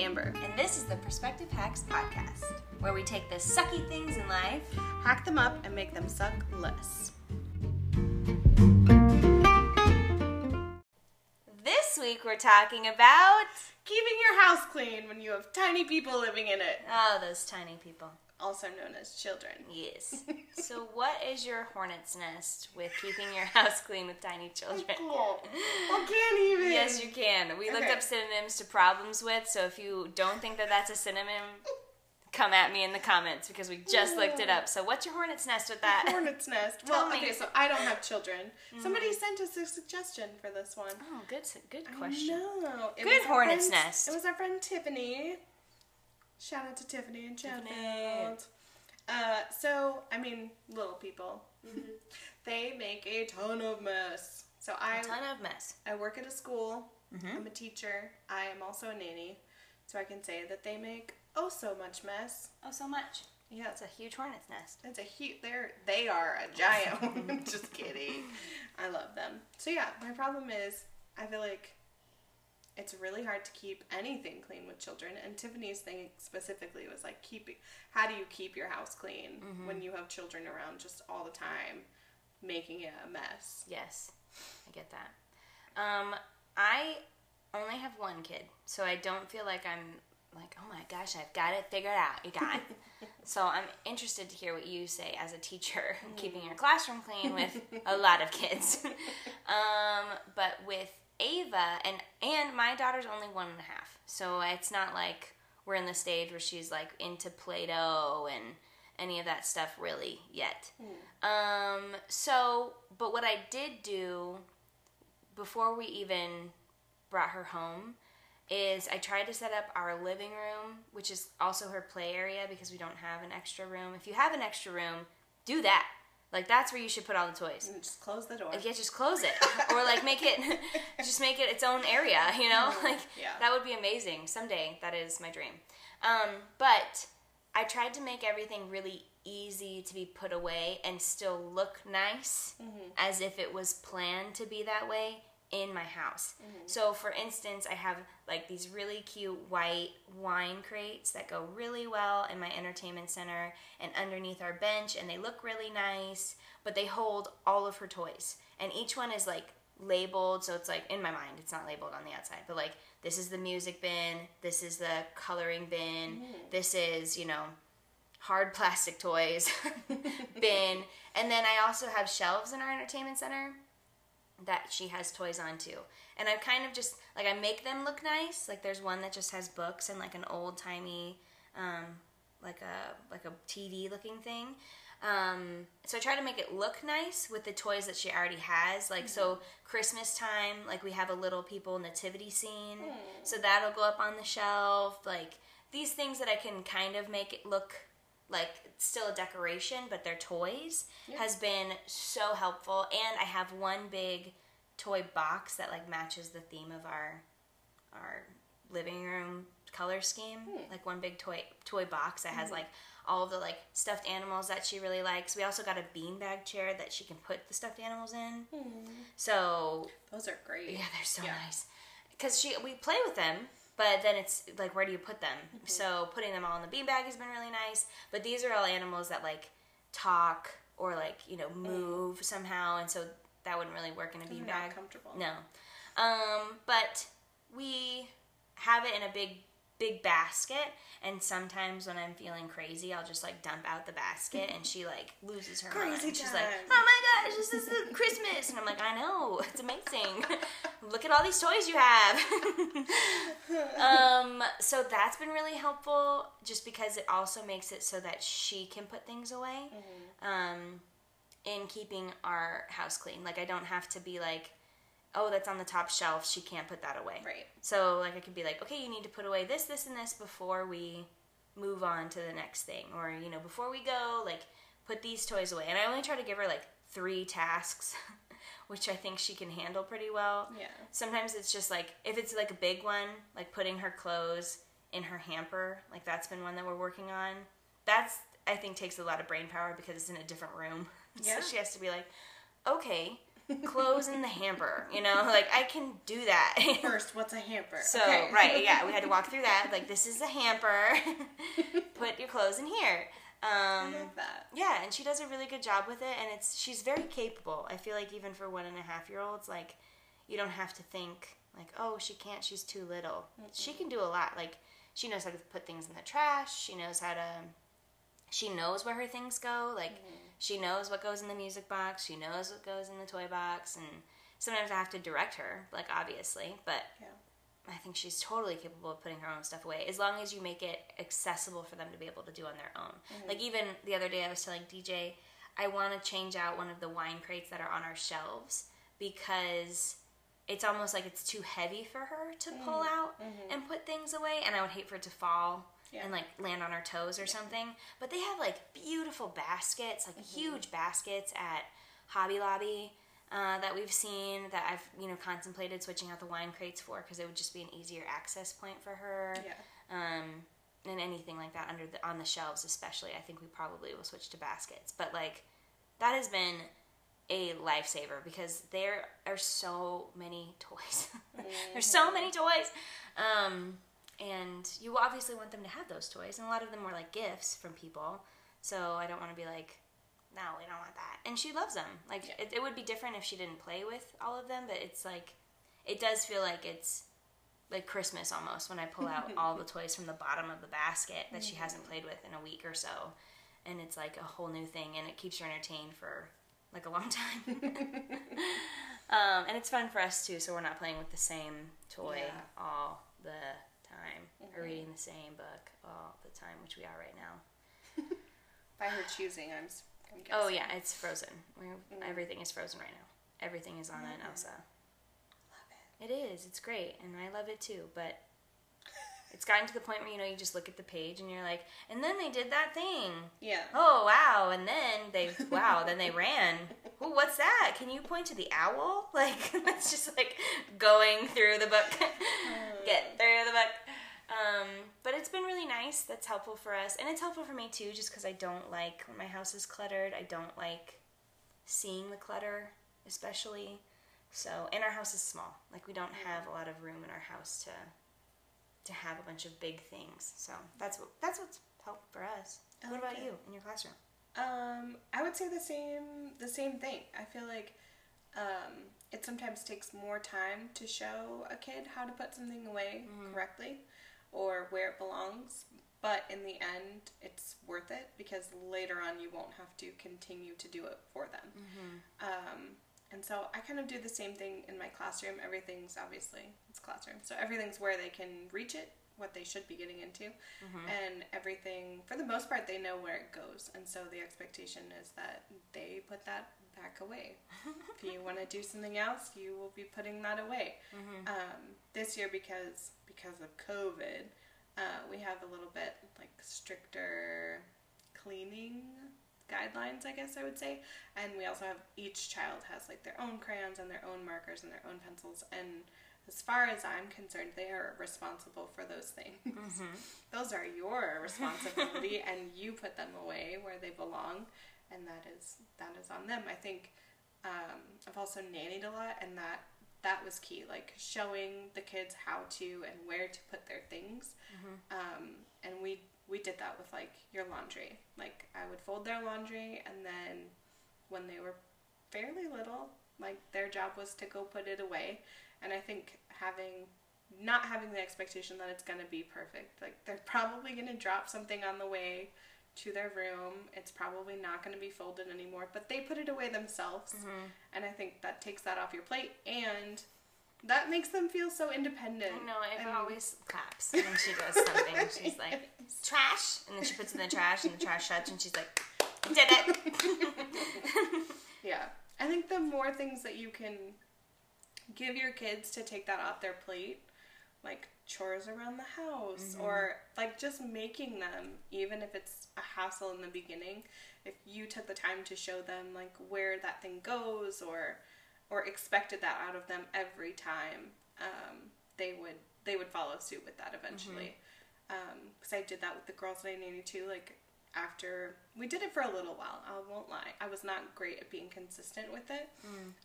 Amber. And this is the Perspective Hacks Podcast, where we take the sucky things in life. Hack them up and make them suck less. This week we're talking about. Keeping your house clean when you have tiny people living in it, Oh, those tiny people. Also known as children. Yes. so, what is your hornet's nest with keeping your house clean with tiny children? Cool. I can't even. Yes, you can. We looked up synonyms to problems with, so if you don't think that that's a synonym, come at me in the comments because we just looked it up. So, what's your hornet's nest with that? Hornet's nest. Well, me. Mm-hmm. okay, so I don't have children. Somebody sent us a suggestion for this one. Oh, good, good question. No, it Good hornet's friend- nest. It was our friend Tiffany. Shout out to Tiffany and. Sheffield. Uh, so I mean, little people, they make a ton of mess. So I A ton of mess. I work at a school. Mm-hmm. I'm a teacher. I am also a nanny, so I can say that they make oh so much mess. Oh, so much. Yeah, it's a huge hornet's nest. it's a huge. They're they are a giant. Just kidding. I love them. So yeah, my problem is I feel like it's really hard to keep anything clean with children. And Tiffany's thing specifically was like keeping. How do you keep your house clean when you have children around just all the time, making it a mess? Yes, I get that. Um, I only have one kid, so I don't feel like I'm like, oh my gosh, I've got it figured out, you guys. so I'm interested to hear what you say as a teacher, keeping your classroom clean with a lot of kids. um, but with Ava and and my daughter's only one and a half, so it's not like we're in the stage where she's like into Play-Doh and any of that stuff really yet. Um, so, but what I did do before we even brought her home is I tried to set up our living room, which is also her play area because we don't have an extra room. If you have an extra room, do that. Like that's where you should put all the toys. And just close the door. Like, yeah, just close it, or like make it, just make it its own area. You know, like Yeah. that would be amazing someday. That is my dream. Um, but I tried to make everything really easy to be put away and still look nice, as if it was planned to be that way in my house. Mm-hmm. So, for instance, I have like these really cute white wine crates that go really well in my entertainment center and underneath our bench, and they look really nice, but they hold all of her toys. And each one is like labeled, so it's like in my mind, it's not labeled on the outside, but like this is the music bin, this is the coloring bin, mm-hmm. this is, you know, hard plastic toys bin. And then I also have shelves in our entertainment center that she has toys on too. And I kind of just like I make them look nice. Like there's one that just has books and like an old timey, um, like a like a TV looking thing. Um, so I try to make it look nice with the toys that she already has. Like so Christmas time, like we have a little people nativity scene, so that'll go up on the shelf. Like these things that I can kind of make it look like still a decoration, but they're toys, has been so helpful. And I have one big toy box that like matches the theme of our our living room color scheme. Hmm. Like one big toy toy box that has hmm. like all the like stuffed animals that she really likes. We also got a beanbag chair that she can put the stuffed animals in. Hmm. So Those are great. yeah, they're so Yeah. nice. Because she we play with them, but then it's like where do you put them? So putting them all in the beanbag has been really nice. But these are all animals that like talk or like you know move somehow, and so that wouldn't really work in a beanbag. comfortable. No. Um, but we have it in a big big basket and sometimes when I'm feeling crazy I'll just like dump out the basket and she like loses her Crazy mind. She's like. Oh my gosh, this is Christmas and I'm like, I know, it's amazing. Look at all these toys you have. um, so that's been really helpful just because it also makes it so that she can put things away. Um in keeping our house clean. Like I don't have to be like, oh, that's on the top shelf. She can't put that away. Right. So like I could be like, okay, you need to put away this, this, and this before we move on to the next thing, or you know, before we go, like put these toys away. And I only try to give her like three tasks, which I think she can handle pretty well. Yeah. Sometimes it's just like if it's like a big one, like putting her clothes in her hamper, like that's been one that we're working on. That's I think takes a lot of brain power because it's in a different room. Yeah. so she has to be like, okay, clothes in the hamper. You know, like I can do that. First, what's a hamper? So Okay. right, yeah, we had to walk through that. Like this is a hamper. Put your clothes in here. I Um, love that. yeah, and she does a really good job with it, and it's she's very capable. I feel like even for one and a half year olds, like you don't have to think like, oh, she can't, she's too little. She can do a lot. Like she knows how to put things in the trash. She knows how to. She knows where her things go. Like mm-hmm. she knows what goes in the music box. She knows what goes in the toy box, and sometimes I have to direct her, like obviously, but Yeah. I think she's totally capable of putting her own stuff away as long as you make it accessible for them to be able to do on their own. Mm-hmm. Like even the other day I was telling DJ I want to change out one of the wine crates that are on our shelves because it's almost like it's too heavy for her to pull mm-hmm. out and put things away and I would hate for it to fall Yeah. and like land on her toes or something. But they have like beautiful baskets, like huge baskets at Hobby Lobby uh, that we've seen that I've you know contemplated switching out the wine crates for because it would just be an easier access point for her. Yeah. Um, and anything like that under the on the shelves, especially, I think we probably will switch to baskets. But like that has been a lifesaver because there are so many toys. There's so many toys. Um, and you obviously want them to have those toys, and a lot of them were like gifts from people. So I don't want to be like, no, we don't want that. And she loves them. Like Yeah. it, it would be different if she didn't play with all of them, but it's like it does feel like it's like Christmas almost when I pull out all the toys from the bottom of the basket that she hasn't played with in a week or so. And it's like a whole new thing and it keeps her entertained for like a long time. um, and it's fun for us too, so we're not playing with the same toy Yeah. all the time or reading the same book all the time, which we are right now. By her choosing, I'm. I'm Oh yeah, it's frozen. We're, mm. Everything is frozen right now. Everything is Anna and mm-hmm. Elsa. Love it. It is. It's great, and I love it too. But it's gotten to the point where you know you just look at the page and you're like, and then they did that thing. Yeah. Oh wow! And then they wow. then they ran. Ooh, what's that? Can you point to the owl? Like that's just like going through the book. Uh. Get through the book. Um, but it's been really nice. That's helpful for us, and it's helpful for me too, just because I don't like when my house is cluttered. I don't like seeing the clutter, especially. So, and our house is small. Like we don't have a lot of room in our house to to have a bunch of big things. So that's what that's what's helped for us. What about you in your classroom? Um, I would say the same the same thing. I feel like um, it sometimes takes more time to show a kid how to put something away correctly or where it belongs. But in the end, it's worth it because later on you won't have to continue to do it for them. Um, and so I kind of do the same thing in my classroom. Everything's obviously it's classroom, so everything's where they can reach it, what they should be getting into, and everything for the most part they know where it goes. And so the expectation is that they put that back away. if you want to do something else, you will be putting that away. Um, this year because because of COVID, uh, we have a little bit like stricter cleaning guidelines, I guess I would say. And we also have each child has like their own crayons and their own markers and their own pencils. And as far as I'm concerned, they are responsible for those things. Those are your responsibility, and you put them away where they belong, and that is that is on them. I think um, I've also nannied a lot, and that that was key, like showing the kids how to and where to put their things. Um, and we we did that with like your laundry. Like I would fold their laundry, and then when they were fairly little, like their job was to go put it away. And I think having not having the expectation that it's gonna be perfect. Like they're probably gonna drop something on the way to their room. It's probably not gonna be folded anymore, but they put it away themselves. Mm-hmm. And I think that takes that off your plate and that makes them feel so independent. I know Ava And- always claps when she does something. She's like, trash, and then she puts it in the trash, and the trash shuts, and she's like, did it. Yeah. I think the more things that you can give your kids to take that off their plate, like chores around the house or like just making them, even if it's a hassle in the beginning, if you took the time to show them like where that thing goes or or expected that out of them every time, um, they would they would follow suit with that eventually. Because I did that with the girls that I nanny too. Like after we did it for a little while. I won't lie. I was not great at being consistent with it.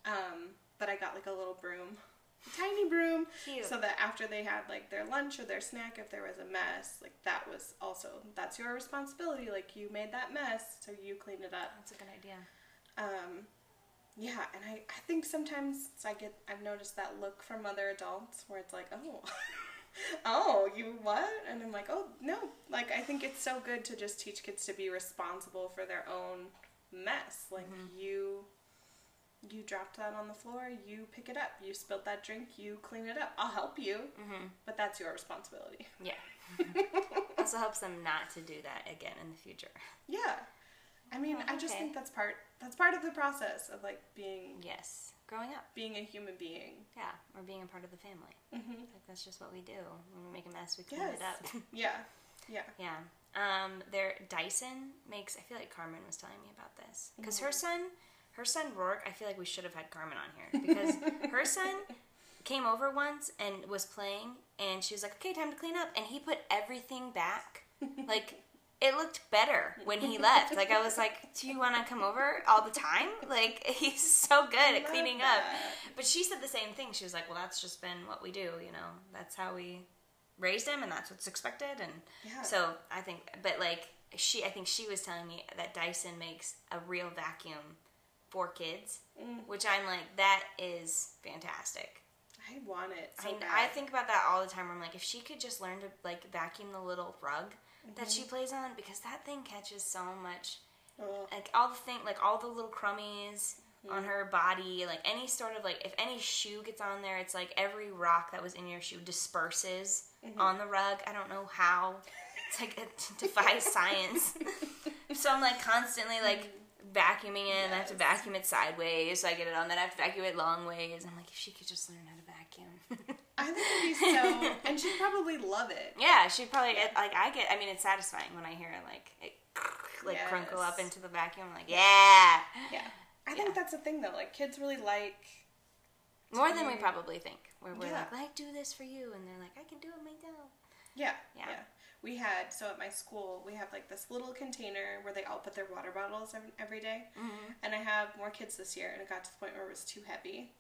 Um, but I got like a little broom, tiny broom, Cute. so that after they had like their lunch or their snack, if there was a mess, like that was also that's your responsibility. Like you made that mess, so you cleaned it up. That's a good idea. Um, yeah, and I, I think sometimes I get I've noticed that look from other adults where it's like, oh, oh, you what? And I'm like, oh no, like I think it's so good to just teach kids to be responsible for their own mess. Like you, you dropped that on the floor, you pick it up. You spilled that drink, you clean it up. I'll help you, but that's your responsibility. Yeah. also helps them not to do that again in the future. Yeah, I mean, I just think that's part that's part of the process of like being Yes. Growing up. being a human being. Yeah. Or being a part of the family. Mm-hmm. Like that's just what we do. When we make a mess, we clean Yes. it up. Yeah. Yeah. yeah. Um, their Dyson makes. I feel like Carmen was telling me about this because her son, her son Rourke. I feel like we should have had Carmen on here because her son came over once and was playing, and she was like, "Okay, time to clean up," and he put everything back. Like it looked better when he left. Like I was like, "Do you want to come over all the time?" Like he's so good at cleaning that. up. But she said the same thing. She was like, "Well, that's just been what we do. You know, that's how we raised him, and that's what's expected." And Yeah. so I think, but like she, I think she was telling me that Dyson makes a real vacuum for kids, Mm. which I'm like, that is fantastic. I want it so I. I think about that all the time. Where I'm like, if she could just learn to like vacuum the little rug that she mm-hmm. plays on, because that thing catches so much, like all the thing, like all the little crummies mm-hmm. on her body, like any sort of like if any shoe gets on there, it's like every rock that was in your shoe disperses mm-hmm. on the rug. I don't know how. It's like it defies science. so I'm like constantly like mm. Vacuuming it. and I have to vacuum it sideways, so I get it on. Then I have to vacuum it long ways. I'm like, if she could just learn how to vacuum. I think it'd be so, and she'd probably love it. yeah, she'd probably get like I get. I mean, it's satisfying when I hear it like it like crinkle up into the vacuum. I'm like, yeah, Yeah. I think Yeah. that's the thing though. Like kids really like. more than we probably think. Where we're Yeah. like, like do this for you, and they're like, I can do it myself. Yeah, Yeah. yeah. We had so at my school we have like this little container where they all put their water bottles every, every day. Mm-hmm. and I have more kids this year, and it got to the point where it was too heavy,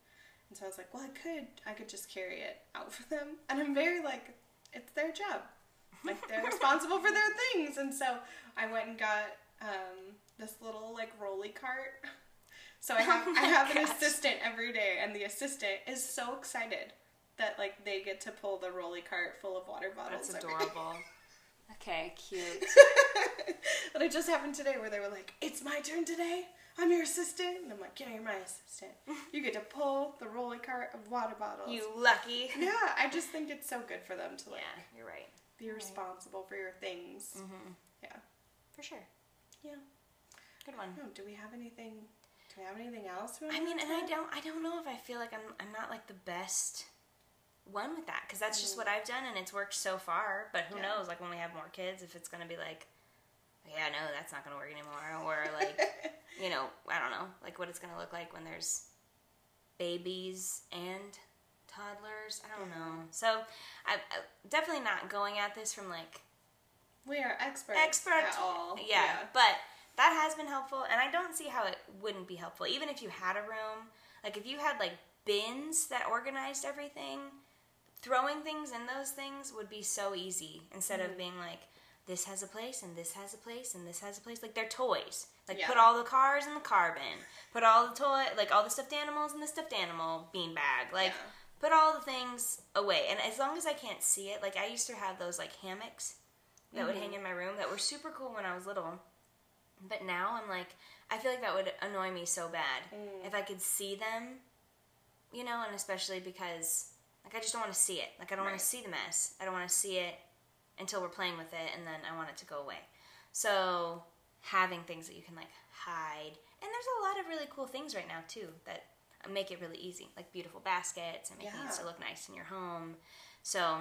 and so I was like, well, I could, I could just carry it out for them, and I'm very like, it's their job, like they're responsible for their things, and so I went and got um, this little like rolly cart. So I have Oh I have an assistant every day, and the assistant is so excited that like they get to pull the rolly cart full of water bottles. That's adorable. Okay, cute. but it just happened today where they were like, "It's my turn today. I'm your assistant," and I'm like, "Yeah, you're my assistant. You get to pull the rolling cart of water bottles." You lucky. yeah, I just think it's so good for them to like Yeah, you're right. be responsible for your things. Mm-hmm. Yeah, For sure. yeah. Good one. Oh, do we have anything? Do we have anything else? I mean, and I don't, I don't know if I feel like I'm, I'm not like the best one with that because that's just mm-hmm. what I've done and it's worked so far. But who Yeah. knows? Like when we have more kids, if it's gonna be like, yeah, no, that's not gonna work anymore, or like, you know, I don't know, like what it's gonna look like when there's babies and toddlers. I don't know. So, I'm definitely not going at this from like we are experts. expert at all. Yeah, but that has been helpful and i don't see how it wouldn't be helpful even if you had a room like if you had like bins that organized everything throwing things in those things would be so easy instead Mm-hmm. of being like this has a place and this has a place and this has a place like they're toys like Yeah. put all the cars in the car bin put all the toy like all the stuffed animals in the stuffed animal bean bag like Yeah. put all the things away and as long as i can't see it like i used to have those like hammocks that would hang in my room that were super cool when I was little. But now I'm like, I feel like that would annoy me so bad if I could see them, you know, and especially because like I just don't want to see it. Like I don't want to see the mess. I don't want to see it until we're playing with it, and then I want it to go away. So having things that you can like hide, and there's a lot of really cool things right now too that make it really easy, like beautiful baskets and make things Yeah. to look nice in your home. So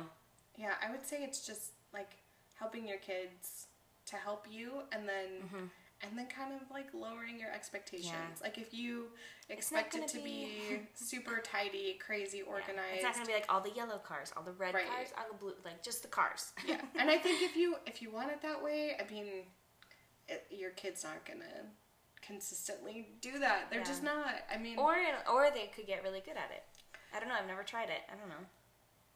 Yeah, I would say it's just like helping your kids to help you and then Mm-hmm. And then kind of like lowering your expectations. Yeah. Like if you expect it gonna be, be- super tidy, crazy, Yeah. organized. It's not gonna be like all the yellow cars, all the red Right. cars, all the blue, like just the cars. yeah. And I think if you if you want it that way, I mean it, your kid's not gonna consistently do that. They're just not. I mean, Or or they could get really good at it. I don't know. I've never tried it. I don't know.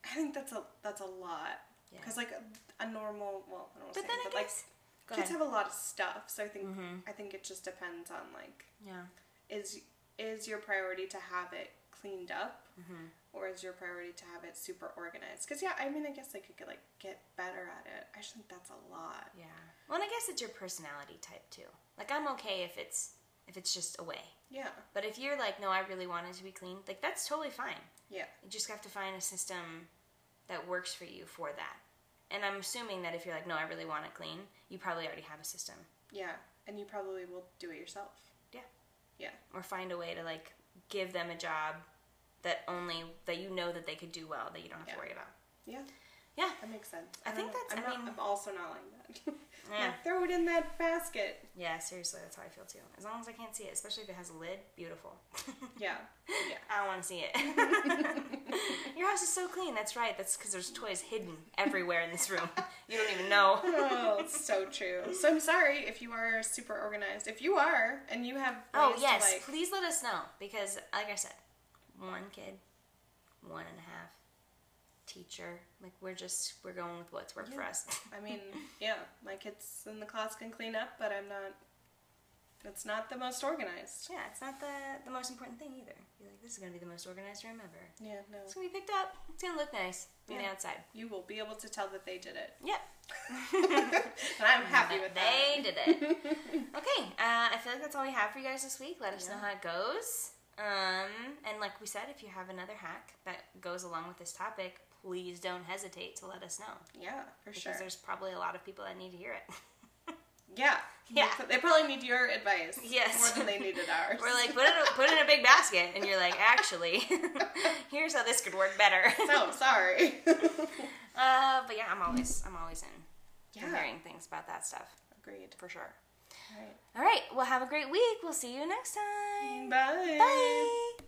I think that's a that's a lot Yeah. because like a, a normal well, I don't But say, then I but guess. like Go kids ahead. have a lot of stuff, so I think Mhm. I think it just depends on like Yeah. is is your priority to have it cleaned up Mm-hmm. or is your priority to have it super organized because yeah i mean i guess I could get, like get better at it i just think that's a lot Yeah. Well, and I guess it's your personality type too. Like I'm okay if it's if it's just away. yeah But if you're like, no, I really want it to be clean, like that's totally fine. yeah You just have to find a system that works for you for that. And I'm assuming that if you're like, no, I really want it clean, you probably already have a system. yeah and you probably will do it yourself Yeah. yeah Or find a way to like give them a job that only that you know that they could do well that you don't have Yeah. to worry about. yeah Yeah. that makes sense I don't think know. that's- I'm, I not, mean- I'm also not like that Yeah. Like, throw it in that basket Yeah, seriously, that's how I feel too. As long as I can't see it, especially if it has a lid, beautiful. yeah yeah I don't want to see it. Your house is so clean. That's right. That's because there's toys hidden everywhere in this room. You don't even know. oh, it's so true. So I'm sorry if you are super organized. If you are and you have Oh yes, to like please let us know because, like I said, one kid, one and a half, teacher. Like we're just we're going with what's worked for us. I mean, yeah, my kids in the class can clean up, but I'm not. It's not the most organized. yeah, it's not the the most important thing either. You're like, this is gonna be the most organized room ever. Yeah, no. It's gonna be picked up. It's gonna look nice the Yeah. outside. You will be able to tell that they did it. Yep. and I'm happy with they that. They did it. Okay, uh, I feel like that's all we have for you guys this week. Let us know how it goes. Um, and like we said, if you have another hack that goes along with this topic, please don't hesitate to let us know. Yeah, for Because sure. there's probably a lot of people that need to hear it. Yeah. Yeah. They probably need your advice. Yes. More than they needed ours. We're like, put it put it in a big basket, and you're like, actually, here's how this could work better. so sorry. uh, but yeah, I'm always I'm always in Yeah. hearing things about that stuff Agreed. for sure. All right. All right, well, have a great week. We'll see you next time. Bye. Bye.